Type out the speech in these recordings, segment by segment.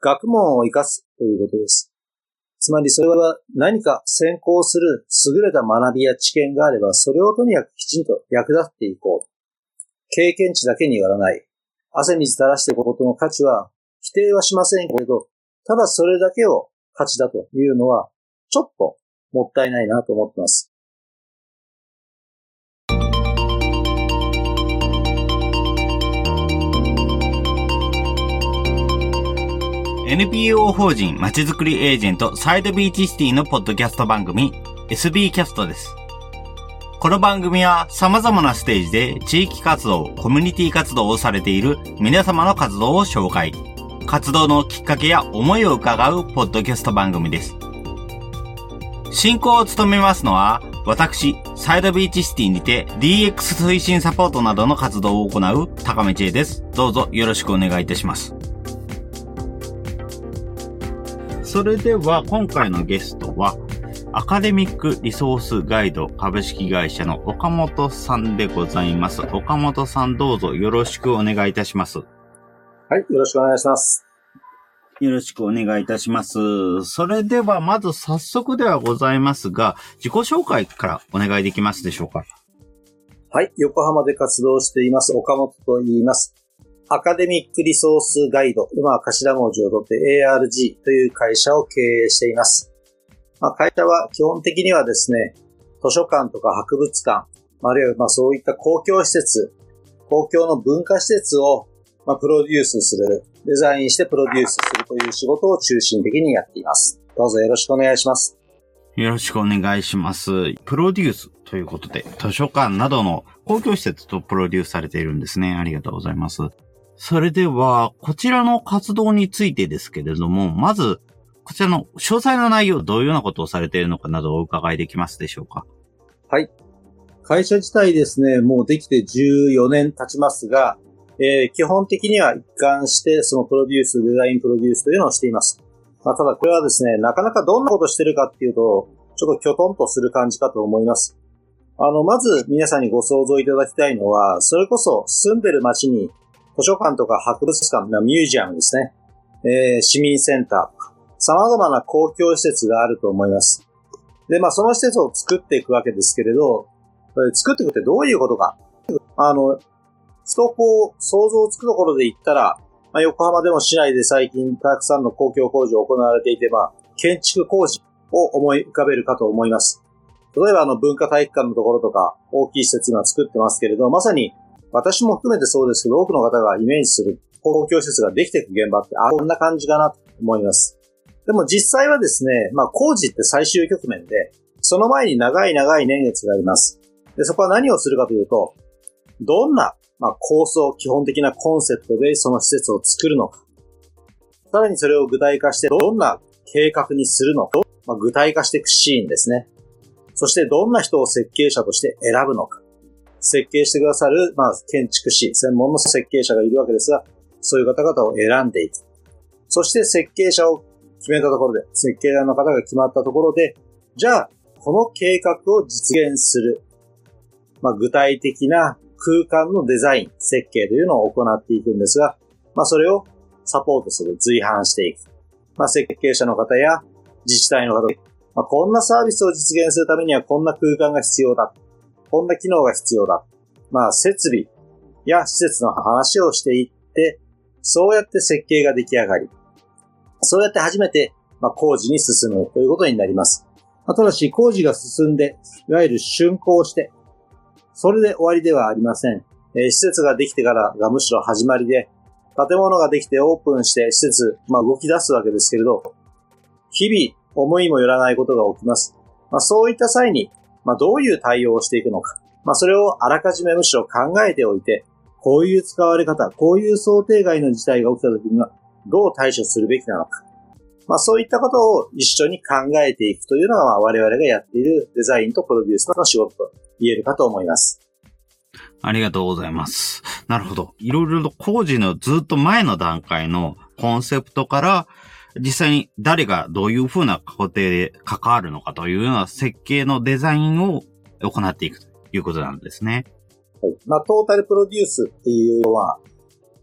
学問を活かすということです。つまりそれは何か先行する優れた学びや知見があれば、それをとにかくきちんと役立っていこう。経験値だけによらない。汗水垂らしていくことの価値は否定はしませんけど、ただそれだけを価値だというのは、ちょっともったいないなと思っています。NPO 法人まちづくりエージェントサイドビーチシティのポッドキャスト番組 SB キャストです。この番組は様々なステージで地域活動、コミュニティ活動をされている皆様の活動を紹介。活動のきっかけや思いを伺うポッドキャスト番組です。進行を務めますのは、私、サイドビーチシティにて DX 推進サポートなどの活動を行う高め知恵です。どうぞよろしくお願いいたします。それでは今回のゲストは、アカデミックリソースガイド株式会社の岡本さんでございます。岡本さんどうぞよろしくお願いいたします。はい、よろしくお願いします。よろしくお願いいたします。それではまず早速ではございますが、自己紹介からお願いできますでしょうか？はい、横浜で活動しています岡本と言います。アカデミックリソースガイド、今は頭文字を取って ARG という会社を経営しています。まあ、会社は基本的にはですね、図書館とか博物館、あるいはまあそういった公共施設、公共の文化施設をまあプロデュースする、デザインしてプロデュースするという仕事を中心的にやっています。どうぞよろしくお願いします。よろしくお願いします。プロデュースということで、図書館などの公共施設とプロデュースされているんですね。ありがとうございます。それでは、こちらの活動についてですけれども、まず、こちらの詳細な内容、どういうようなことをされているのかなどお伺いできますでしょうか？はい。会社自体ですね、もうできて14年経ちますが、えー、基本的には一貫して、そのプロデュース、デザインプロデュースというのをしています。まあ、ただこれはですね、なかなかどんなことしてるかっていうと、ちょっときょとんとする感じかと思います。あの、まず皆さんにご想像いただきたいのは、それこそ住んでる街に図書館とか博物館、ミュージアムですね。えー、市民センターとか、様々な公共施設があると思います。で、まあその施設を作っていくわけですけれど、作っていくってどういうことか。あの、ふとこう、想像つくところで言ったら、まあ、横浜でも市内で最近たくさんの公共工事を行われていて、まあ、建築工事を思い浮かべるかと思います。例えばあの文化体育館のところとか大きい施設今作ってますけれど、まさに私も含めてそうですけど、多くの方がイメージする公共施設ができていく現場って、あ、こんな感じかなと思います。でも実際はですね、まあ工事って最終局面で、その前に長い長い年月があります。で、そこは何をするかというと、どんな、まあ、構想、基本的なコンセプトでその施設を作るのか。さらにそれを具体化して、どんな計画にするのか、まあ、具体化していくシーンですね。そしてどんな人を設計者として選ぶのか。設計してくださる、まあ、建築士、専門の設計者がいるわけですが、そういう方々を選んでいく。そして設計者を決めたところで、設計者の方が決まったところで、じゃあ、この計画を実現する、まあ、具体的な空間のデザイン、設計というのを行っていくんですが、まあ、それをサポートする、随伴していく。まあ、設計者の方や自治体の方、まあ、こんなサービスを実現するためにはこんな空間が必要だ。こんな機能が必要だ。まあ、設備や施設の話をしていって、そうやって設計が出来上がり、そうやって初めて、まあ、工事に進むということになります。まあ、ただし、工事が進んで、いわゆる竣工して、それで終わりではありません。えー、施設ができてからがむしろ始まりで、建物ができてオープンして施設、まあ、動き出すわけですけれど、日々思いもよらないことが起きます。まあ、そういった際に、まあ、どういう対応をしていくのか。まあ、それをあらかじめむしろ考えておいて、こういう使われ方、こういう想定外の事態が起きた時には、どう対処するべきなのか。まあ、そういったことを一緒に考えていくというのが、我々がやっているデザインとプロデュースの仕事と言えるかと思います。ありがとうございます。なるほど。いろいろと工事のずっと前の段階のコンセプトから、実際に誰がどういうふうな工程で関わるのかというような設計のデザインを行っていくということなんですね。はい。まあ、トータルプロデュースっていうのは、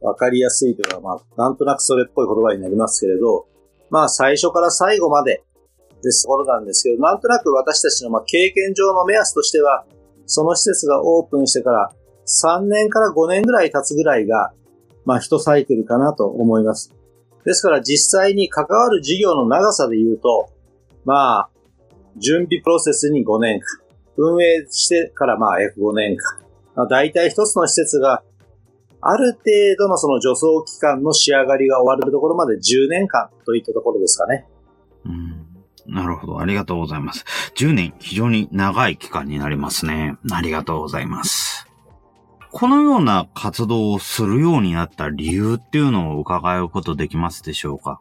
わかりやすいというか、まあ、なんとなくそれっぽい言葉になりますけれど、まあ、最初から最後までですところなんですけど、なんとなく私たちのまあ経験上の目安としては、その施設がオープンしてから3年から5年ぐらい経つぐらいが、まあ、一サイクルかなと思います。ですから実際に関わる事業の長さで言うと、まあ、準備プロセスに5年間、運営してからまあ約5年間、まあ、大体一つの施設がある程度のその助走期間の仕上がりが終わるところまで10年間といったところですかね。うん。なるほど。ありがとうございます。10年、非常に長い期間になりますね。ありがとうございます。このような活動をするようになった理由っていうのを伺うことできますでしょうか？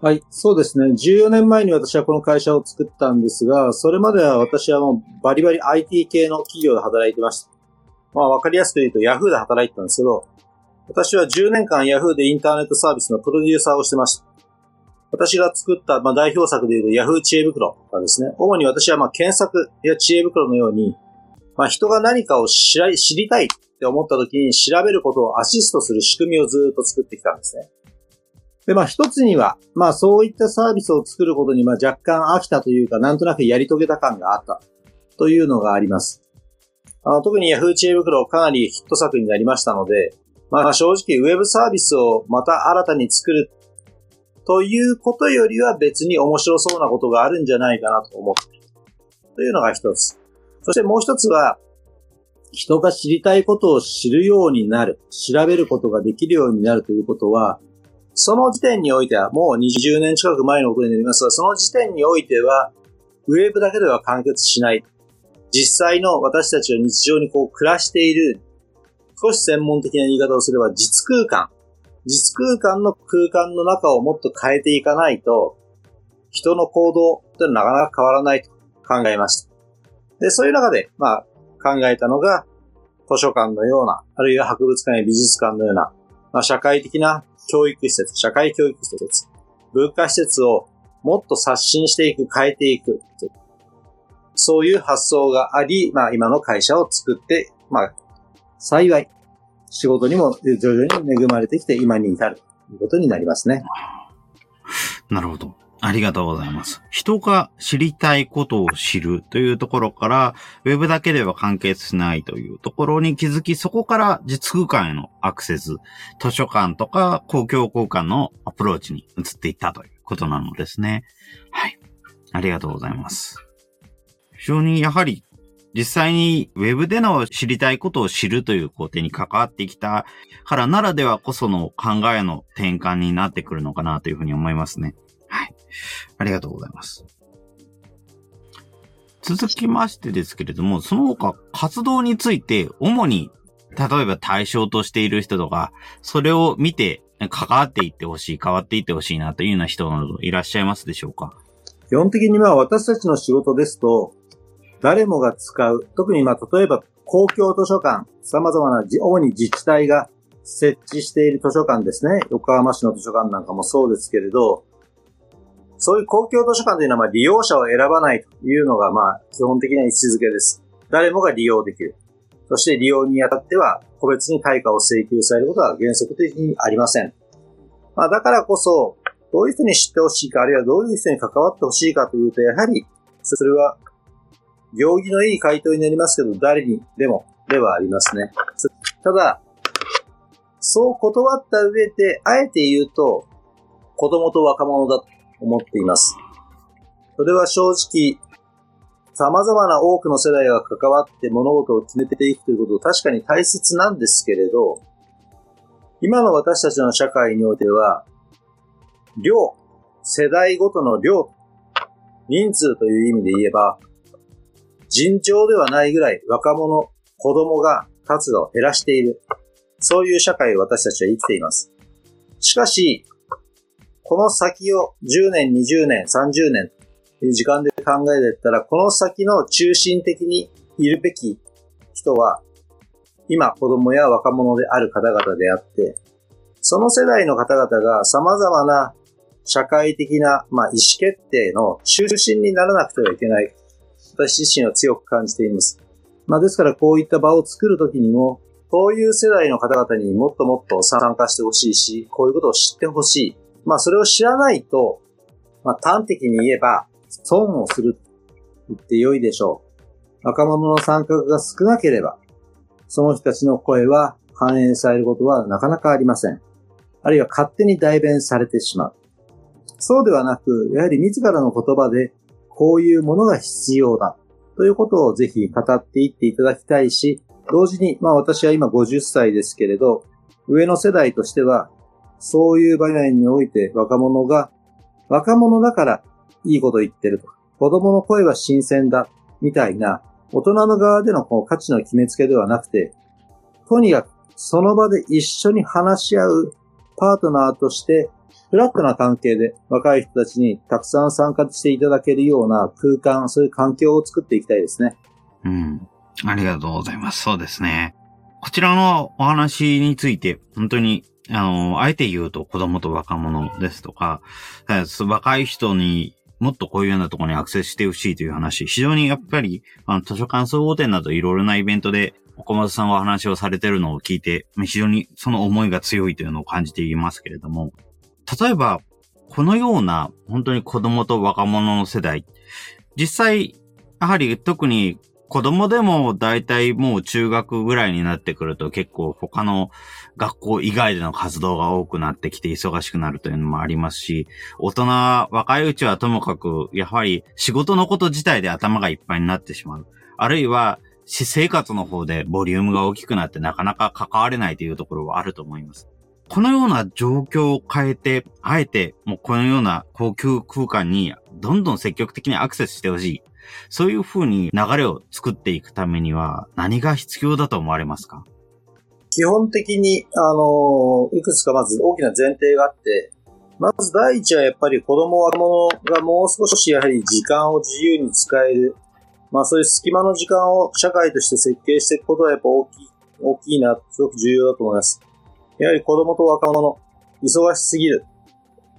はい、そうですね。14年前に私はこの会社を作ったんですが、それまでは私はもうバリバリ IT 系の企業で働いてました。まあわかりやすく言うと Yahoo で働いてたんですけど、私は10年間 Yahoo でインターネットサービスのプロデューサーをしてました。私が作った、まあ、代表作でいうと Yahoo 知恵袋がですね、主に私はまあ検索や知恵袋のように、まあ、人が何かを知り知りたいって思った時に調べることをアシストする仕組みをずっと作ってきたんですね。で、まあ一つには、まあそういったサービスを作ることにまあ若干飽きたというか、なんとなくやり遂げた感があったというのがあります。あの特に Yahoo 知恵袋かなりヒット作になりましたので、まあ正直ウェブサービスをまた新たに作るということよりは別に面白そうなことがあるんじゃないかなと思っている。というのが一つ。そしてもう一つは、人が知りたいことを知るようになる、調べることができるようになるということは、その時点においては、もう20年近く前のことになりますが、その時点においては、ウェブだけでは完結しない。実際の私たちが日常にこう暮らしている少し専門的な言い方をすれば実空間。実空間の空間の中をもっと変えていかないと、人の行動ってのはなかなか変わらないと考えました。で、そういう中で、まあ、考えたのが、図書館のような、あるいは博物館や美術館のような、まあ、社会的な教育施設、社会教育施設、文化施設をもっと刷新していく、変えていく。そういう発想があり、まあ今の会社を作って、まあ幸い、仕事にも徐々に恵まれてきて今に至るということになりますね。なるほど。ありがとうございます。人が知りたいことを知るというところから、ウェブだけでは完結しないというところに気づき、そこから実空間へのアクセス、図書館とか公共交換のアプローチに移っていったということなのですね。はい。ありがとうございます。非常にやはり実際にウェブでの知りたいことを知るという工程に関わってきたからならではこその考えの転換になってくるのかなというふうに思いますね。ありがとうございます。続きましてですけれども、その他活動について主に例えば対象としている人とか、それを見て関わっていってほしい、変わっていってほしいなというような人などいらっしゃいますでしょうか？基本的には私たちの仕事ですと、誰もが使う、特にまあ例えば公共図書館、様々な主に自治体が設置している図書館ですね。横浜市の図書館なんかもそうですけれど、そういう公共図書館というのはまあ利用者を選ばないというのがまあ基本的な位置づけです。誰もが利用できる。そして利用にあたっては個別に対価を請求されることは原則的にありません。まあだからこそ、どういう人に知ってほしいか、あるいはどういう人に関わってほしいかというと、やはり、それは行儀のいい回答になりますけど、誰にでもではありますね。ただ、そう断った上で、あえて言うと、子供と若者だと思っています。それは正直、様々な多くの世代が関わって物事を決めていくということ確かに大切なんですけれど、今の私たちの社会においては、量、世代ごとの量、人数という意味で言えば、尋常ではないぐらい若者、子供が数を減らしている。そういう社会を私たちは生きています。しかし、この先を10年、20年、30年という時間で考えていったら、この先の中心的にいるべき人は、今子供や若者である方々であって、その世代の方々が様々な社会的な、まあ、意思決定の中心にならなくてはいけない。私自身は強く感じています。まあですからこういった場を作るときにも、そういう世代の方々にもっともっと参加してほしいし、こういうことを知ってほしい。まあそれを知らないと、まあ端的に言えば、損をする言って良いでしょう。若者の参画が少なければ、その人たちの声は反映されることはなかなかありません。あるいは勝手に代弁されてしまう。そうではなく、やはり自らの言葉で、こういうものが必要だ。ということをぜひ語っていっていただきたいし、同時に、まあ私は今50歳ですけれど、上の世代としては、そういう場面において若者が、若者だからいいこと言ってるとか、子供の声は新鮮だ、みたいな、大人の側でのこう価値の決めつけではなくて、とにかくその場で一緒に話し合うパートナーとして、フラットな関係で若い人たちにたくさん参加していただけるような空間、そういう環境を作っていきたいですね。うん。ありがとうございます。そうですね。こちらのお話について、本当に、あの、あえて言うと子供と若者ですとか、若い人にもっとこういうようなところにアクセスしてほしいという話、非常にやっぱり、あの、図書館総合店などいろいろなイベントで、岡本さんがお話をされてるのを聞いて、非常にその思いが強いというのを感じていますけれども、例えば、このような、本当に子供と若者の世代、実際、やはり特に子供でも大体もう中学ぐらいになってくると結構他の学校以外での活動が多くなってきて忙しくなるというのもありますし、大人、若いうちはともかく、やはり仕事のこと自体で頭がいっぱいになってしまう。あるいは、私生活の方でボリュームが大きくなってなかなか関われないというところはあると思います。このような状況を変えて、あえて、もうこのような高級空間にどんどん積極的にアクセスしてほしい。そういうふうに流れを作っていくためには何が必要だと思われますか？基本的に、あの、いくつかまず大きな前提があって、まず第一はやっぱり子供若者がもう少しやはり時間を自由に使える。まあそういう隙間の時間を社会として設計していくことはやっぱ大きい、大きいな、すごく重要だと思います。やはり子供と若者の忙しすぎる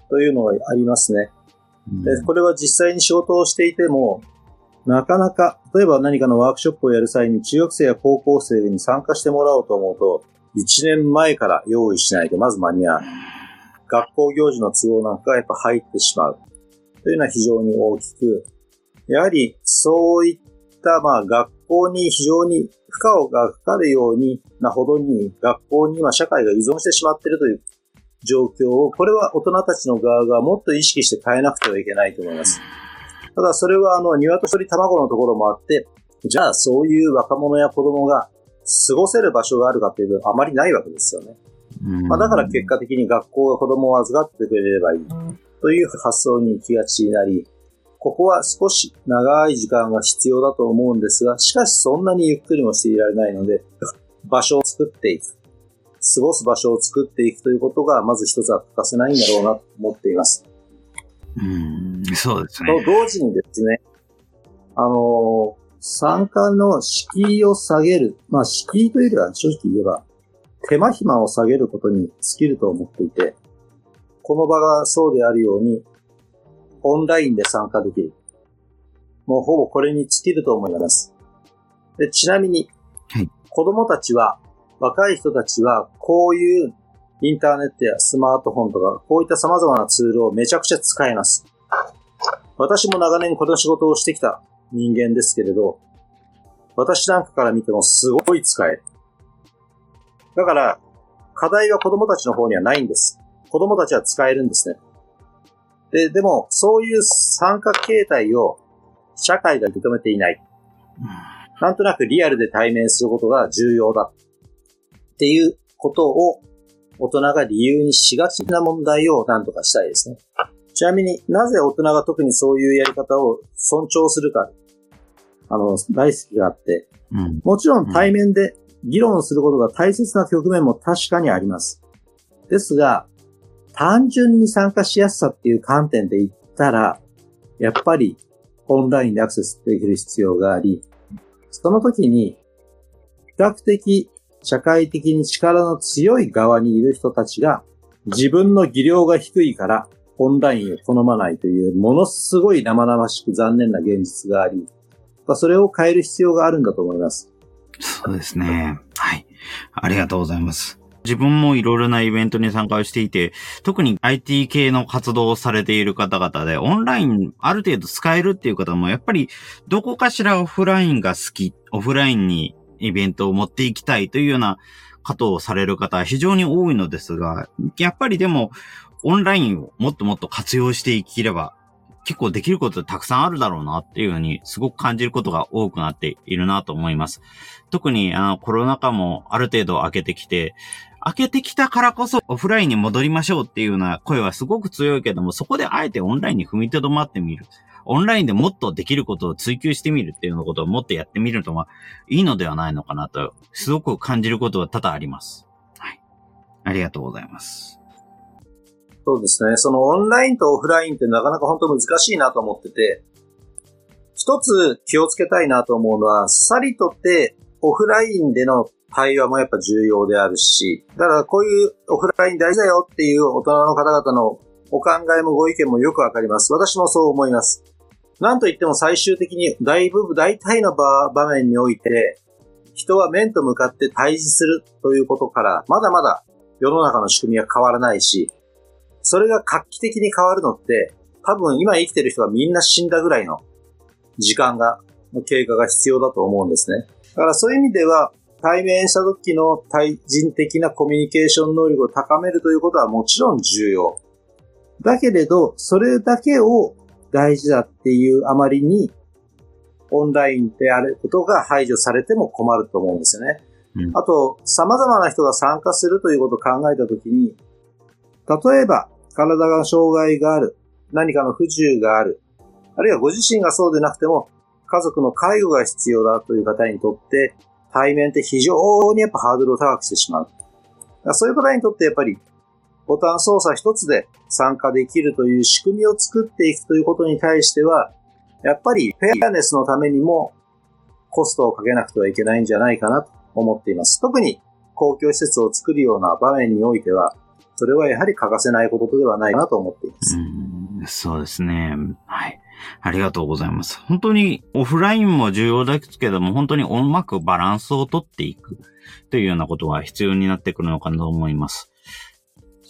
というのがありますね。でこれは実際に仕事をしていても、なかなか、例えば何かのワークショップをやる際に中学生や高校生に参加してもらおうと思うと、1年前から用意しないとまず間に合わない。学校行事の都合なんかがやっぱ入ってしまう。というのは非常に大きく、やはりそういったまあ学校に非常に負荷がかかるようになほどに学校には社会が依存してしまっているという状況を、これは大人たちの側がもっと意識して変えなくてはいけないと思います。ただそれはあの、鶏卵のところもあって、じゃあそういう若者や子供が過ごせる場所があるかっていうとあまりないわけですよね。まあ、だから結果的に学校が子供を預かってくれればいいという発想に行きがちになり、ここは少し長い時間が必要だと思うんですが、しかしそんなにゆっくりもしていられないので、場所を作っていく。過ごす場所を作っていくということが、まず一つは欠かせないんだろうなと思っています。うん、そうですね。と同時にですね、あの、参加の敷居を下げる。まあ、敷居というよりは正直言えば、手間暇を下げることに尽きると思っていて、この場がそうであるように、オンラインで参加できる。もうほぼこれに尽きると思います。でちなみに、はい、子供たちは、若い人たちは、こういうインターネットやスマートフォンとか、こういった様々なツールをめちゃくちゃ使えます。私も長年この仕事をしてきた人間ですけれど、私なんかから見てもすごい使える。だから、課題は子供たちの方にはないんです。子供たちは使えるんですね。で、でも、そういう参加形態を社会が認めていない。なんとなくリアルで対面することが重要だ。っていうことを大人が理由にしがちな問題を何とかしたいですね。ちなみになぜ大人が特にそういうやり方を尊重するか、あの、大好きがあって、うん、もちろん対面で議論することが大切な局面も確かにあります。ですが、単純に参加しやすさっていう観点で言ったら、やっぱりオンラインでアクセスできる必要があり、その時に比較的社会的に力の強い側にいる人たちが自分の技量が低いからオンラインを好まないというものすごい生々しく残念な現実があり、それを変える必要があるんだと思います。そうですね。はい。ありがとうございます。自分もいろいろなイベントに参加をしていて、特に IT 系の活動をされている方々で、オンラインある程度使えるっていう方も、やっぱりどこかしらオフラインが好き、オフラインにイベントを持っていきたいというようなことをされる方は非常に多いのですが、やっぱりでも、オンラインをもっともっと活用していければ、結構できることたくさんあるだろうなっていうふうにすごく感じることが多くなっているなと思います。特にあのコロナ禍もある程度明けてきて、明けてきたからこそオフラインに戻りましょうっていうような声はすごく強いけども、そこであえてオンラインに踏みとどまってみる。オンラインでもっとできることを追求してみるっていうようなことをもっとやってみるのはいいのではないのかなと、すごく感じることは多々あります。はい。ありがとうございます。そうですね。そのオンラインとオフラインってなかなか本当難しいなと思ってて、一つ気をつけたいなと思うのは、さりとってオフラインでの対話もやっぱ重要であるし、だからこういうオフライン大事だよっていう大人の方々のお考えもご意見もよくわかります。私もそう思います。なんといっても最終的に大部分、大体の場面において、人は面と向かって対峙するということから、まだまだ世の中の仕組みは変わらないし、それが画期的に変わるのって、多分今生きてる人がみんな死んだぐらいの時間が、経過が必要だと思うんですね。だからそういう意味では、対面した時の対人的なコミュニケーション能力を高めるということはもちろん重要。だけれど、それだけを大事だっていうあまりに、オンラインであることが排除されても困ると思うんですよね。うん、あと、様々な人が参加するということを考えたときに、例えば、体が障害がある、何かの不自由がある、あるいはご自身がそうでなくても、家族の介護が必要だという方にとって、対面って非常にやっぱハードルを高くしてしまう。そういう方にとってやっぱりボタン操作一つで参加できるという仕組みを作っていくということに対しては、やっぱりフェアネスのためにもコストをかけなくてはいけないんじゃないかなと思っています。特に公共施設を作るような場面においては、それはやはり欠かせないことではないかなと思っています。うそうですね。はい。ありがとうございます。本当にオフラインも重要ですけども、本当にうまくバランスをとっていくというようなことは必要になってくるのかなと思います。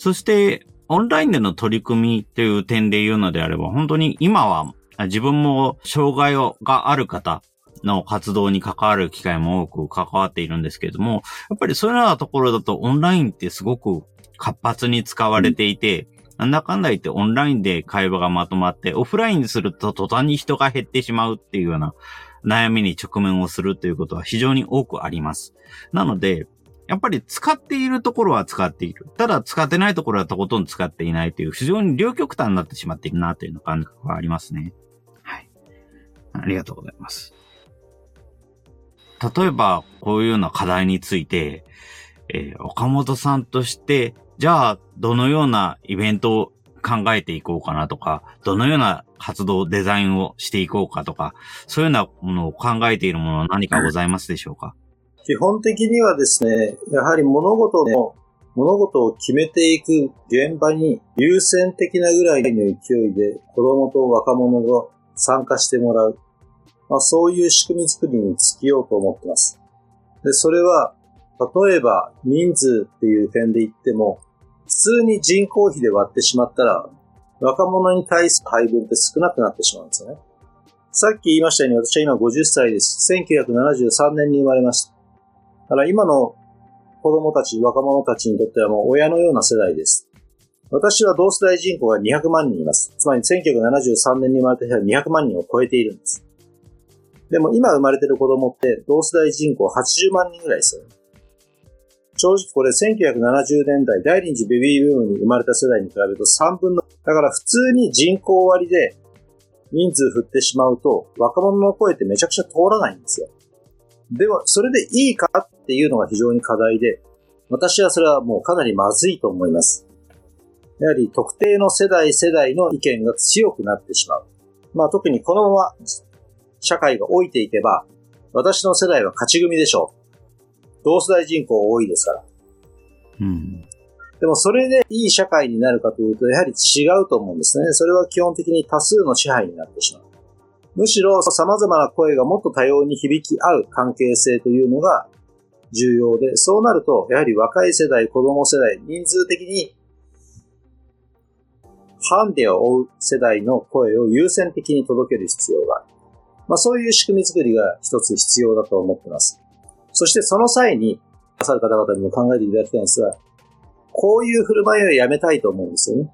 そして、オンラインでの取り組みという点で言うのであれば、本当に今は自分も障害がある方の活動に関わる機会も多く関わっているんですけれども、やっぱりそういうようなところだとオンラインってすごく活発に使われていて、なんだかんだ言ってオンラインで会話がまとまって、オフラインにすると途端に人が減ってしまうっていうような悩みに直面をするということは非常に多くあります。なので、やっぱり使っているところは使っている。ただ使ってないところはとことん使っていないという非常に両極端になってしまっているなというの感覚はありますね。はい。ありがとうございます。例えば、こういうような課題について、えー、岡本さんとして、じゃあ、どのようなイベントを考えていこうかなとか、どのような活動、デザインをしていこうかとか、そういうようなものを考えているものは何かございますでしょうか？基本的にはですね、やはり物事の、物事を決めていく現場に優先的なぐらいの勢いで子供と若者が参加してもらう。まあ、そういう仕組み作りに尽きようと思ってます。で、それは、例えば人数っていう点で言っても、普通に人口比で割ってしまったら、若者に対する配分って少なくなってしまうんですよね。さっき言いましたように私は今50歳です。1973年に生まれました。だから今の子供たち、若者たちにとってはもう親のような世代です。私は同世代人口が200万人います。つまり1973年に生まれた人は200万人を超えているんです。でも今生まれてる子供って同世代人口80万人ぐらいですよね。正直これ1970年代第二次ベビーブームに生まれた世代に比べると3分の、だから普通に人口割で人数振ってしまうと若者の声ってめちゃくちゃ通らないんですよ。では、それでいいかっていうのが非常に課題で、私はそれはもうかなりまずいと思います。やはり特定の世代世代の意見が強くなってしまう。まあ特にこのまま社会が老いていけば、私の世代は勝ち組でしょう。同世代人口多いですから。うん。でもそれでいい社会になるかというと、やはり違うと思うんですね。それは基本的に多数の支配になってしまう。むしろ様々な声がもっと多様に響き合う関係性というのが重要で、そうなると、やはり若い世代、子供世代、人数的に、ハンデを追う世代の声を優先的に届ける必要がある。まあそういう仕組み作りが一つ必要だと思っています。そしてその際に、なさる方々にも考えていただきたいんですが、こういう振る舞いをやめたいと思うんですよね。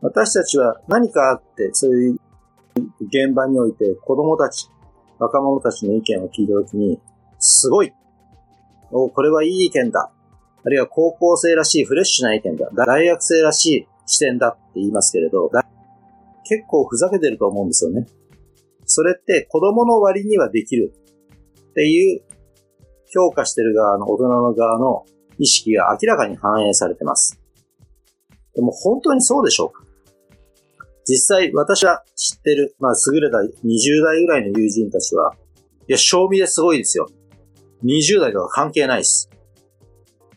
私たちは何かあって、そういう現場において子供たち、若者たちの意見を聞いたときに、すごい。おこれはいい意見だ。あるいは高校生らしいフレッシュな意見だ。大学生らしい視点だって言いますけれど、結構ふざけてると思うんですよね。それって子供の割にはできるっていう評価してる側の大人の側の意識が明らかに反映されてます。でも本当にそうでしょうか？実際私は知ってる、まあ優れた20代ぐらいの友人たちは、いや、賞味ですごいですよ。20代とか関係ないです。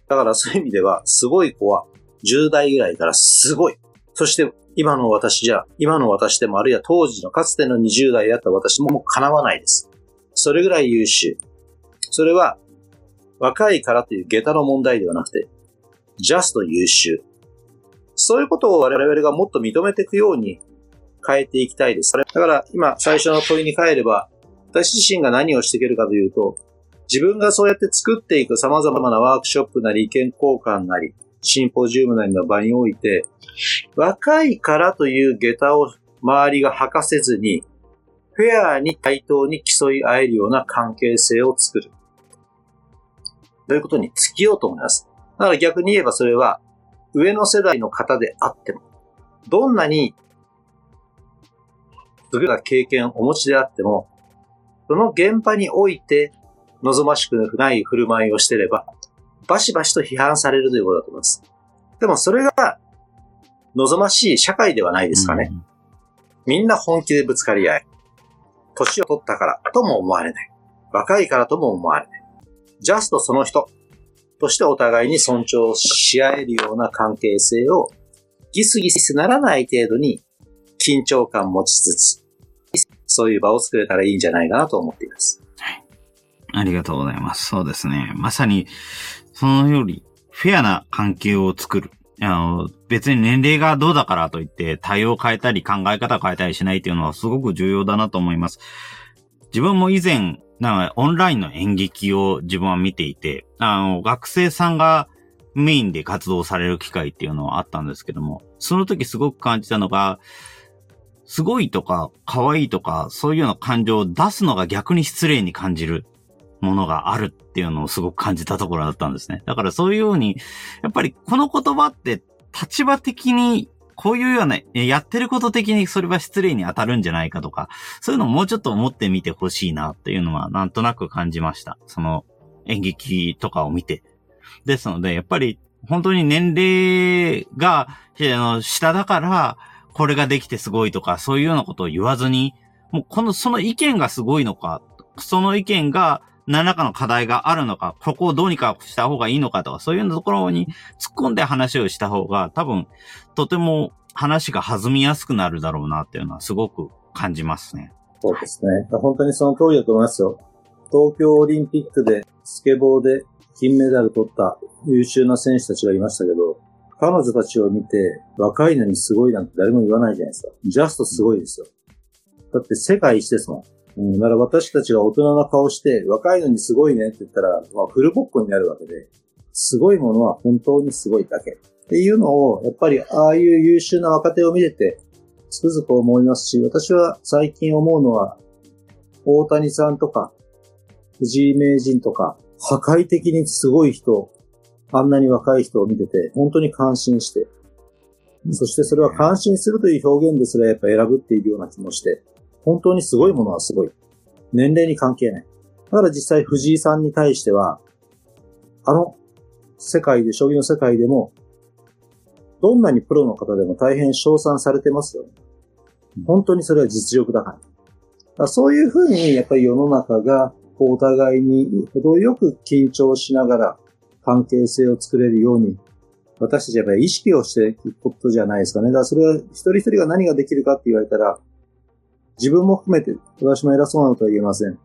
だからそういう意味では、すごい子は10代ぐらいからすごい。そして今の私じゃ、今の私でもあるいは当時のかつての20代だった私ももう叶わないです。それぐらい優秀。それは若いからという下駄の問題ではなくて、ジャスト優秀。そういうことを我々がもっと認めていくように変えていきたいです。だから今最初の問いに変えれば、私自身が何をしていけるかというと、自分がそうやって作っていく様々なワークショップなり意見交換なり、シンポジウムなりの場において、若いからという下駄を周りが履かせずに、フェアに対等に競い合えるような関係性を作る。ということに尽きようと思います？だから逆に言えばそれは、上の世代の方であっても、どんなに優れた経験をお持ちであっても、その現場において望ましくない振る舞いをしてれば、バシバシと批判されるということだと思います。でもそれが望ましい社会ではないですかね。うん、みんな本気でぶつかり合い、年を取ったからとも思われない。若いからとも思われない。ジャストその人としてお互いに尊重し合えるような関係性をギスギスならない程度に緊張感持ちつつ、そういう場を作れたらいいんじゃないかなと思っています。はい。ありがとうございます。そうですね。まさに、そのより、フェアな関係を作る。あの、別に年齢がどうだからといって対応を変えたり考え方を変えたりしないっていうのはすごく重要だなと思います。自分も以前、なんかオンラインの演劇を自分は見ていて、あの、学生さんがメインで活動される機会っていうのはあったんですけども、その時すごく感じたのが、すごいとか、可愛いとか、そういうような感情を出すのが逆に失礼に感じるものがあるっていうのをすごく感じたところだったんですね。だからそういうように、やっぱりこの言葉って立場的にこういうような、やってること的にそれは失礼に当たるんじゃないかとか、そういうのをもうちょっと思ってみてほしいなっていうのはなんとなく感じました。その演劇とかを見て。ですので、やっぱり本当に年齢が、下だから、これができてすごいとか、そういうようなことを言わずに、もうこの、その意見がすごいのか、その意見が何らかの課題があるのか、ここをどうにかした方がいいのかとか、そういうところに突っ込んで話をした方が、多分、とても話が弾みやすくなるだろうなっていうのはすごく感じますね。そうですね。本当にその通りだと思いますよ。東京オリンピックでスケボーで金メダル取った優秀な選手たちがいましたけど、彼女たちを見て若いのにすごいなんて誰も言わないじゃないですか。ジャストすごいですよ。だって世界一ですもん。うん、だから私たちが大人な顔して、若いのにすごいねって言ったら、まあ、フルボッコになるわけで、すごいものは本当にすごいだけ。っていうのを、やっぱりああいう優秀な若手を見てて、つくづく思いますし、私は最近思うのは、大谷さんとか、藤井名人とか、破壊的にすごい人、あんなに若い人を見てて、本当に感心して、そしてそれは感心するという表現ですらやっぱ選ぶっているような気もして、本当にすごいものはすごい。年齢に関係ない。だから実際藤井さんに対しては、あの世界で、将棋の世界でも、どんなにプロの方でも大変称賛されてますよね。本当にそれは実力だから。からそういうふうに、やっぱり世の中が、お互いに程よく緊張しながら関係性を作れるように、私たちはやっぱり意識をしていくことじゃないですかね。だからそれは一人一人が何ができるかって言われたら、自分も含めて、私も偉そうなことは言えません。で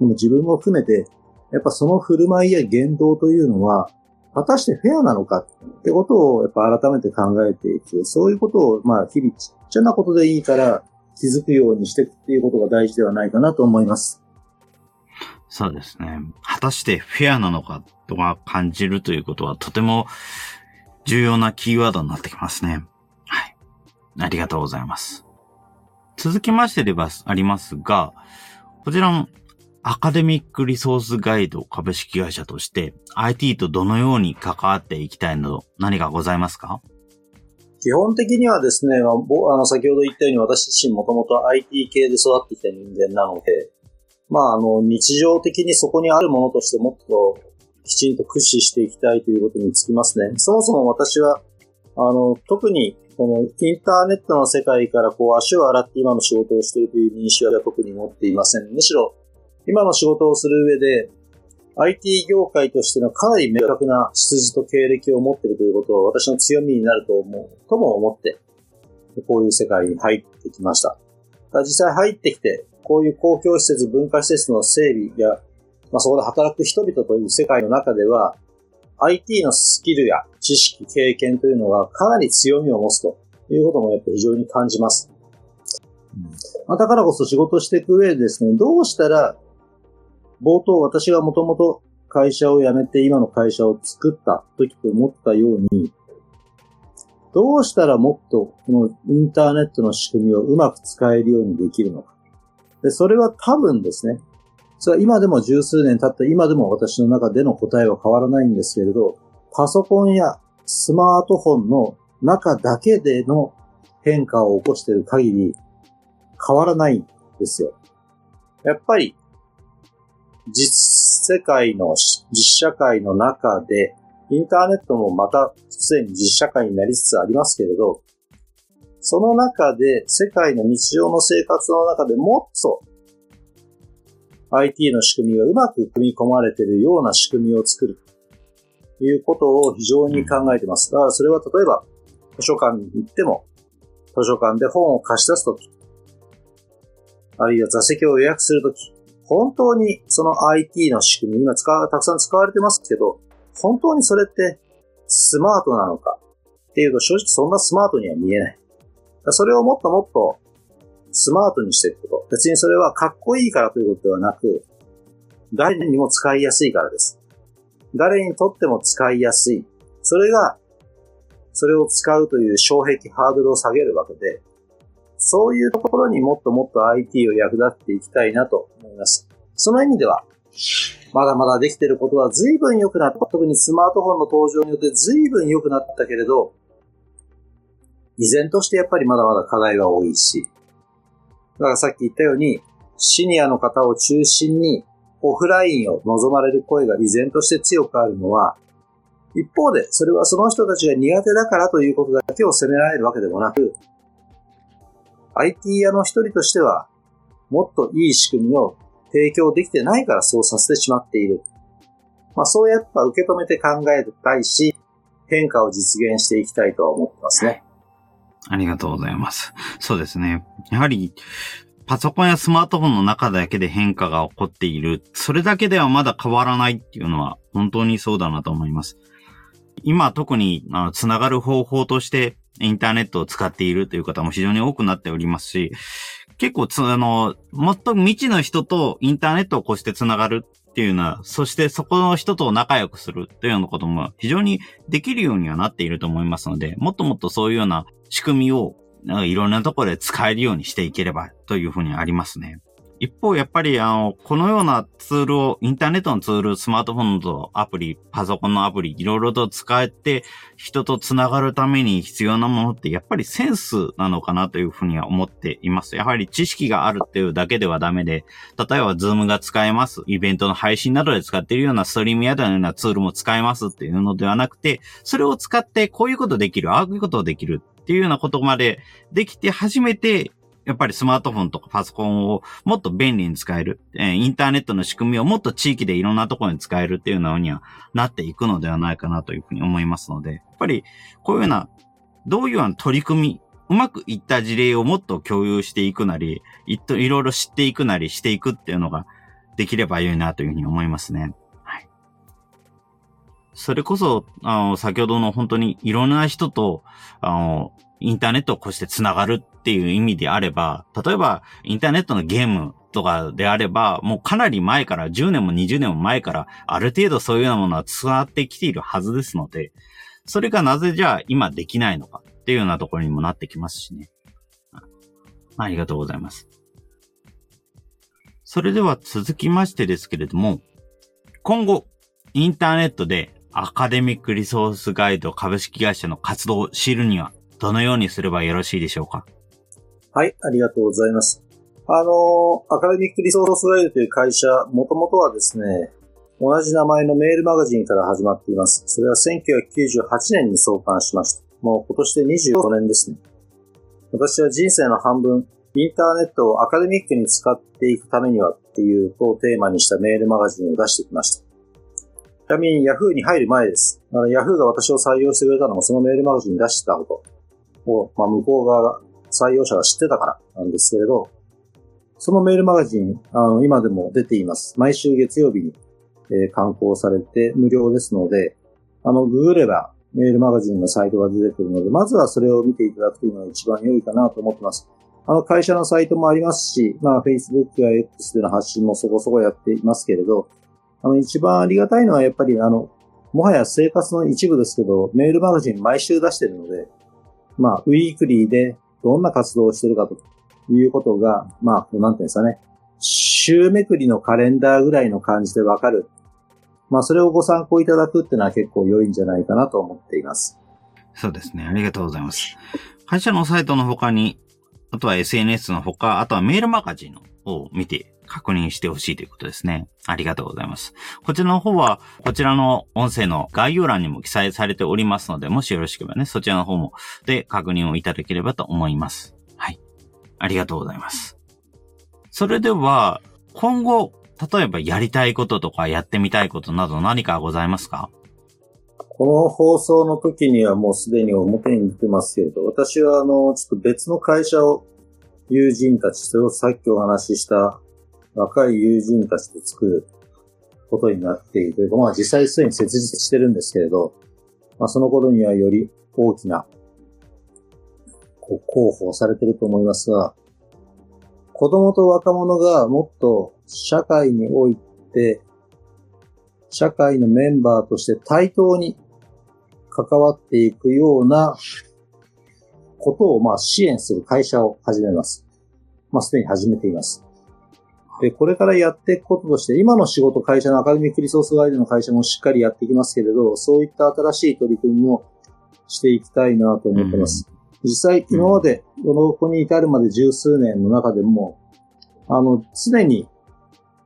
も自分も含めて、やっぱその振る舞いや言動というのは、果たしてフェアなのか？ってことをやっぱ改めて考えていく。そういうことを、まあ日々ちっちゃなことでいいから気づくようにしていくっていうことが大事ではないかなと思います。そうですね。果たしてフェアなのかとか感じるということはとても重要なキーワードになってきますね。はい。ありがとうございます。続きましてではありますが、こちらのアカデミックリソースガイド株式会社として IT とどのように関わっていきたいなど何かございますか？基本的にはですね、あの先ほど言ったように私自身もともと IT 系で育ってきた人間なので、まあ、あの、日常的にそこにあるものとしてもっときちんと駆使していきたいということにつきますね。そもそも私は、あの、特にこのインターネットの世界からこう足を洗って今の仕事をしているという認識は特に持っていません。むしろ今の仕事をする上で、IT 業界としてのかなり明確な出自と経歴を持っているということを私の強みになると思う、とも思って、こういう世界に入ってきました。実際入ってきて、こういう公共施設、文化施設の整備や、まあ、そこで働く人々という世界の中では、IT のスキルや知識、経験というのがかなり強みを持つということもやっぱり非常に感じます。まあ、だからこそ仕事していく上でですね、どうしたら冒頭私がもともと会社を辞めて今の会社を作った時と思ったように、どうしたらもっとこのインターネットの仕組みをうまく使えるようにできるのか。で、それは多分ですね、それは今でも十数年経った今でも私の中での答えは変わらないんですけれど、パソコンやスマートフォンの中だけでの変化を起こしている限り変わらないんですよ。やっぱり実世界の、実社会の中で、インターネットもまたすでに実社会になりつつありますけれど、その中で世界の日常の生活の中でもっと IT の仕組みがうまく組み込まれているような仕組みを作るということを非常に考えています。だからそれは例えば図書館に行っても図書館で本を貸し出すとき、あるいは座席を予約するとき、本当にその IT の仕組み、今使、たくさん使われてますけど、本当にそれってスマートなのかっていうと正直そんなスマートには見えない。それをもっともっとスマートにしていくこと。別にそれはかっこいいからということではなく、誰にも使いやすいからです。誰にとっても使いやすい。それが、それを使うという障壁、ハードルを下げるわけで、そういうところにもっともっと IT を役立っていきたいなと思います。その意味では、まだまだできていることは随分良くなった。特にスマートフォンの登場によって随分良くなったけれど、依然としてやっぱりまだまだ課題が多いし、だからさっき言ったように、シニアの方を中心にオフラインを望まれる声が依然として強くあるのは、一方で、それはその人たちが苦手だからということだけを責められるわけでもなく、IT 屋の一人としては、もっといい仕組みを提供できてないからそうさせてしまっている。まあそうやっぱ受け止めて考えたいし、変化を実現していきたいとは思ってますね。ありがとうございます。そうですね。やはり、パソコンやスマートフォンの中だけで変化が起こっている。それだけではまだ変わらないっていうのは本当にそうだなと思います。今特にあのつながる方法としてインターネットを使っているという方も非常に多くなっておりますし、結構つ、あの、もっと未知の人とインターネットをこうしてつながるっていうのは、そしてそこの人と仲良くするというようなことも非常にできるようにはなっていると思いますので、もっともっとそういうような仕組みをいろんなところで使えるようにしていければというふうにありますね。一方、やっぱり、あの、このようなツールを、インターネットのツール、スマートフォンのアプリ、パソコンのアプリ、いろいろと使えて、人と繋がるために必要なものって、やっぱりセンスなのかなというふうには思っています。やはり知識があるっていうだけではダメで、例えば、 Zoom が使えます。イベントの配信などで使っているような StreamYard のようなツールも使えますっていうのではなくて、それを使ってこういうことできる、ああいうことできるっていうようなことまでできて初めてやっぱりスマートフォンとかパソコンをもっと便利に使える、えー、インターネットの仕組みをもっと地域でいろんなところに使えるっていうのにはなっていくのではないかなというふうに思いますので、やっぱりこういうような、どういうような取り組み、うまくいった事例をもっと共有していくなり、いろいろ知っていくなりしていくっていうのが、できれば良いなというふうに思いますね。はい。それこそ、あの、先ほどの本当にいろんな人と、あの、インターネットをこうして繋がるっていう意味であれば、例えば、インターネットのゲームとかであれば、もうかなり前から、10年も20年も前から、ある程度そういうようなものは伝わってきているはずですので、それがなぜじゃあ今できないのかっていうようなところにもなってきますしね。ありがとうございます。それでは続きましてですけれども、今後、インターネットでアカデミックリソースガイド株式会社の活動を知るには、どのようにすればよろしいでしょうか？はい、ありがとうございます。あの、アカデミックリソースガイドという会社、もともとはですね、同じ名前のメールマガジンから始まっています。それは1998年に創刊しました。もう今年で25年ですね。私は人生の半分、インターネットをアカデミックに使っていくためにはっていうことをテーマにしたメールマガジンを出してきました。ちなみに Yahoo に入る前です。Yahoo が私を採用してくれたのもそのメールマガジンに出してたことを、まあ、向こう側が採用者が知ってたからなんですけれど、そのメールマガジン、あの、今でも出ています。毎週月曜日に、えー、刊行されて無料ですので、あの、ググればメールマガジンのサイトが出てくるので、まずはそれを見ていただくというのが一番良いかなと思ってます。あの、会社のサイトもありますし、まあ、Facebook や X での発信もそこそこやっていますけれど、あの、一番ありがたいのはやっぱり、あの、もはや生活の一部ですけど、メールマガジン毎週出してるので、まあ、ウィークリーでどんな活動をしてるかということが、まあ、なんていうんですかね、週めくりのカレンダーぐらいの感じでわかる。まあ、それをご参考いただくっていうのは結構良いんじゃないかなと思っています。そうですね。ありがとうございます。会社のサイトの他に、あとは SNS の他、あとはメールマガジンを見て確認してほしいということですね。ありがとうございます。こちらの方は、こちらの音声の概要欄にも記載されておりますので、もしよろしければね、そちらの方もで確認をいただければと思います。はい。ありがとうございます。それでは、今後、例えばやりたいこととかやってみたいことなど何かございますか？この放送の時にはもうすでに表に出てますけれど、私はあの、ちょっと別の会社を友人たち、それをさっきお話しした若い友人たちと作ることになっているというか、まあ実際すでに設立してるんですけれど、まあその頃にはより大きなこう広報されてると思いますが、子供と若者がもっと社会において、社会のメンバーとして対等に関わっていくようなことをまあ支援する会社を始めます。まあすでに始めています。で、これからやっていくこととして、今の仕事、会社のアカデミックリソースガイドの会社もしっかりやっていきますけれど、そういった新しい取り組みもしていきたいなと思ってます。実際、今まで、このここに至るまで十数年の中でも、あの、常に、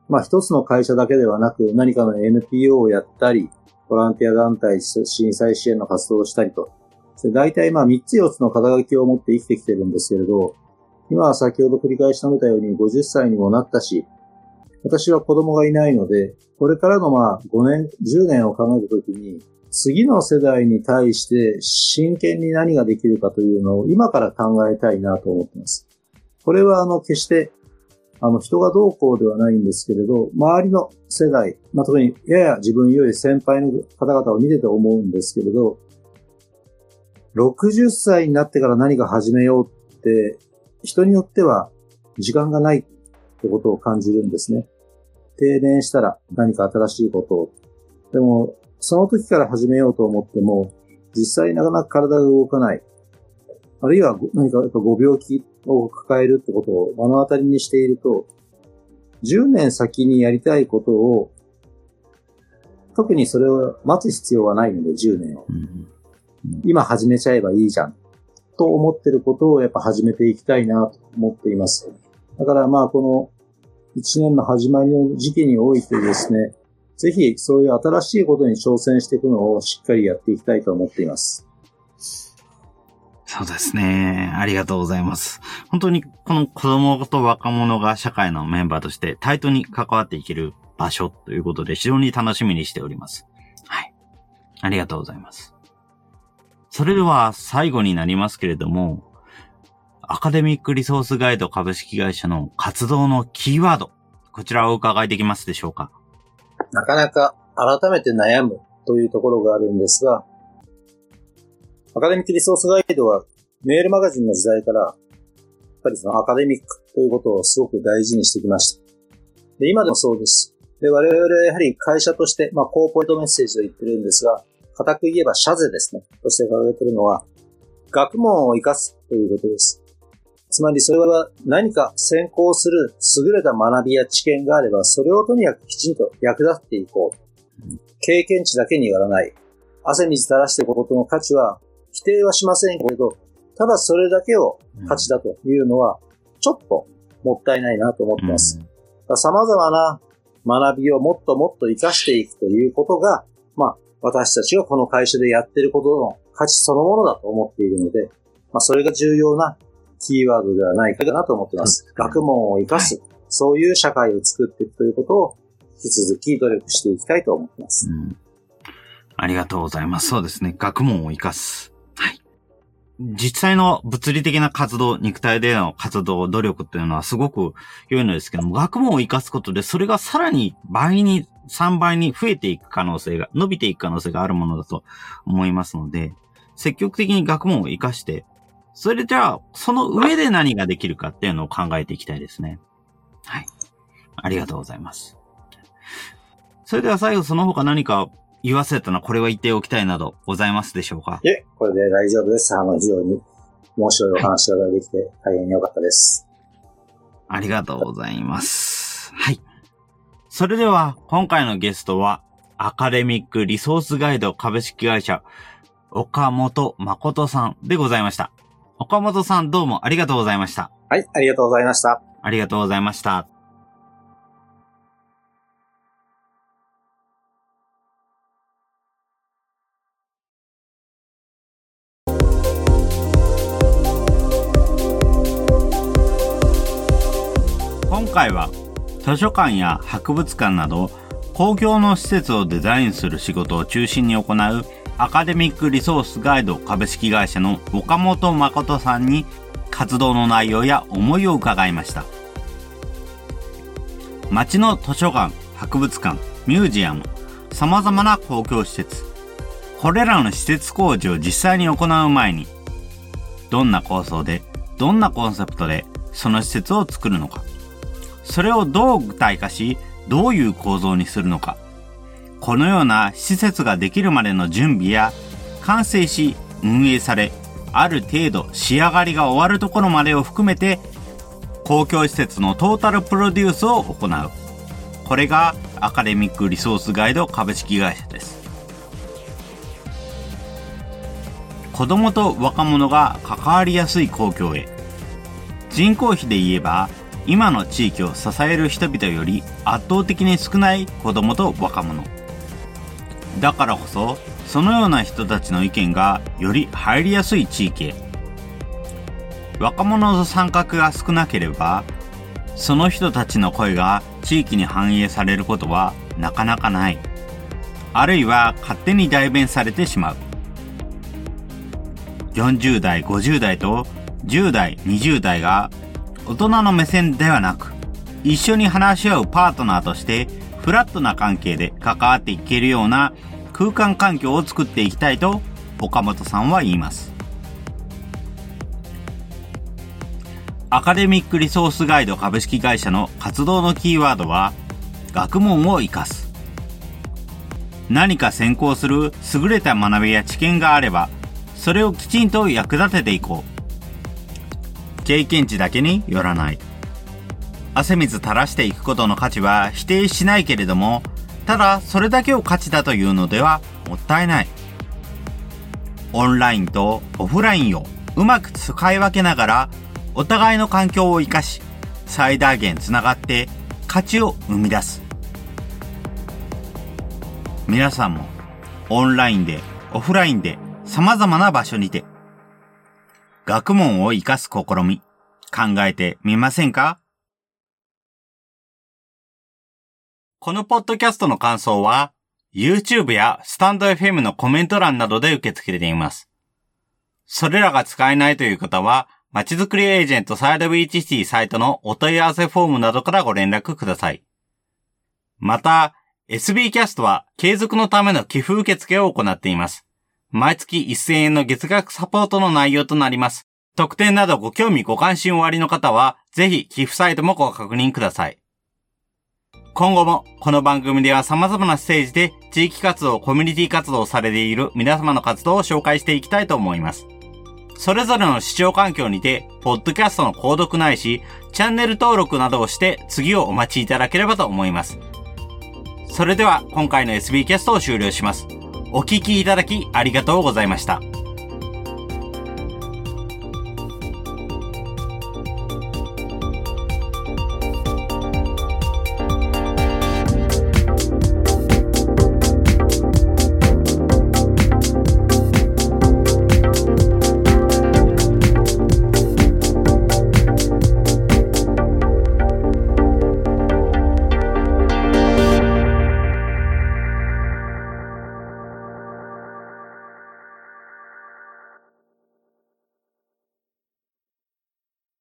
まあ一つの会社だけではなく、何かの NPO をやったり、ボランティア団体、震災支援の活動をしたりと、大体まあ3つ4つの肩書きを持って生きてきてるんですけれど、今は先ほど繰り返し述べたように50歳にもなったし、私は子供がいないので、これからのまあ5年、10年を考えたときに、次の世代に対して真剣に何ができるかというのを今から考えたいなと思っています。これはあの決してあの人がどうこうではないんですけれど、周りの世代、まあ、特にやや自分より先輩の方々を見てて思うんですけれど、60歳になってから何か始めようって人によっては時間がないってことを感じるんですね。定年したら何か新しいことを。でも、その時から始めようと思っても、実際なかなか体が動かない。あるいは何かご病気を抱えるってことを目の当たりにしていると、10年先にやりたいことを、特にそれを待つ必要はないので、10年を。今始めちゃえばいいじゃん。と思ってることをやっぱ始めていきたいなと思っています。だからまあこの1年の始まりの時期においてですね、ぜひそういう新しいことに挑戦していくのをしっかりやっていきたいと思っています。そうですね。ありがとうございます。本当にこの子供と若者が社会のメンバーとして対等に関わっていける場所ということで非常に楽しみにしております。はい。ありがとうございます。それでは最後になりますけれども、アカデミックリソースガイド株式会社の活動のキーワード、こちらをお伺いできますでしょうか？なかなか改めて悩むというところがあるんですが、アカデミックリソースガイドはメールマガジンの時代から、やっぱりそのアカデミックということをすごく大事にしてきました。で、今でもそうです。で、我々はやはり会社として、まあ、コーポレートメッセージを言ってるんですが、固く言えば社税ですね、として掲げてるのは、学問を活かすということです。つまりそれは何か先行する優れた学びや知見があれば、それをとにかくきちんと役立っていこう。経験値だけにやらない。汗水垂らしていくことの価値は否定はしませんけど、ただそれだけを価値だというのは、ちょっともったいないなと思ってます。様々な学びをもっともっと活かしていくということが、まあ、私たちがこの会社でやっていることの価値そのものだと思っているので、まあ、それが重要なキーワードではないかなと思っています。学問を活かす、はい、そういう社会を作っていくということを引き続き努力していきたいと思っています。うん、ありがとうございます。そうですね。学問を活かす。はい。実際の物理的な活動、肉体での活動、努力っていうのはすごく良いのですけども、学問を活かすことで、それがさらに倍に、3倍に増えていく可能性が、伸びていく可能性があるものだと思いますので、積極的に学問を活かして、それじゃあ、その上で何ができるかっていうのを考えていきたいですね。はい。ありがとうございます。それでは最後その他何か言わせたのはこれは言っておきたいなどございますでしょうか？え、これで大丈夫です。あの、非常に面白いお話ができて大変良かったです。ありがとうございます。はい。それでは、今回のゲストは、アカデミックリソースガイド株式会社、岡本誠さんでございました。岡本さんどうもありがとうございました。はい、ありがとうございました。ありがとうございました。今回は図書館や博物館など公共の施設をデザインする仕事を中心に行うアカデミックリソースガイド株式会社の岡本誠さんに活動の内容や思いを伺いました。町の図書館、博物館、ミュージアム、様々な公共施設、これらの施設工事を実際に行う前に、どんな構想で、どんなコンセプトでその施設を作るのか、それをどう具体化し、どういう構造にするのか、このような施設ができるまでの準備や完成し運営されある程度仕上がりが終わるところまでを含めて公共施設のトータルプロデュースを行う。これがアカデミックリソースガイド株式会社です。子供と若者が関わりやすい公共へ。人口比で言えば今の地域を支える人々より圧倒的に少ない子供と若者。だからこそそのような人たちの意見がより入りやすい地域へ。若者の参画が少なければその人たちの声が地域に反映されることはなかなかない。あるいは勝手に代弁されてしまう。40代50代と10代20代が大人の目線ではなく一緒に話し合うパートナーとしてフラットな関係で関わっていけるような空間環境を作っていきたいと岡本さんは言います。アカデミックリソースガイド株式会社の活動のキーワードは学問を活かす。何か先行する優れた学びや知見があればそれをきちんと役立てていこう。経験値だけによらない。汗水垂らしていくことの価値は否定しないけれどもただ、それだけを価値だというのではもったいない。オンラインとオフラインをうまく使い分けながら、お互いの環境を活かし、最大限つながって価値を生み出す。皆さんも、オンラインで、オフラインで、様々な場所にて、学問を活かす試み、考えてみませんか？このポッドキャストの感想は、YouTube やスタンド FM のコメント欄などで受け付けています。それらが使えないという方は、まちづくりエージェントサイドビーチシティサイトのお問い合わせフォームなどからご連絡ください。また、SB キャストは継続のための寄付受付を行っています。毎月1000円の月額サポートの内容となります。特典などご興味ご関心おありの方は、ぜひ寄付サイトもご確認ください。今後も、この番組では様々なステージで地域活動、コミュニティ活動をされている皆様の活動を紹介していきたいと思います。それぞれの視聴環境にて、ポッドキャストの購読ないし、チャンネル登録などをして次をお待ちいただければと思います。それでは今回の SB キャストを終了します。お聴きいただきありがとうございました。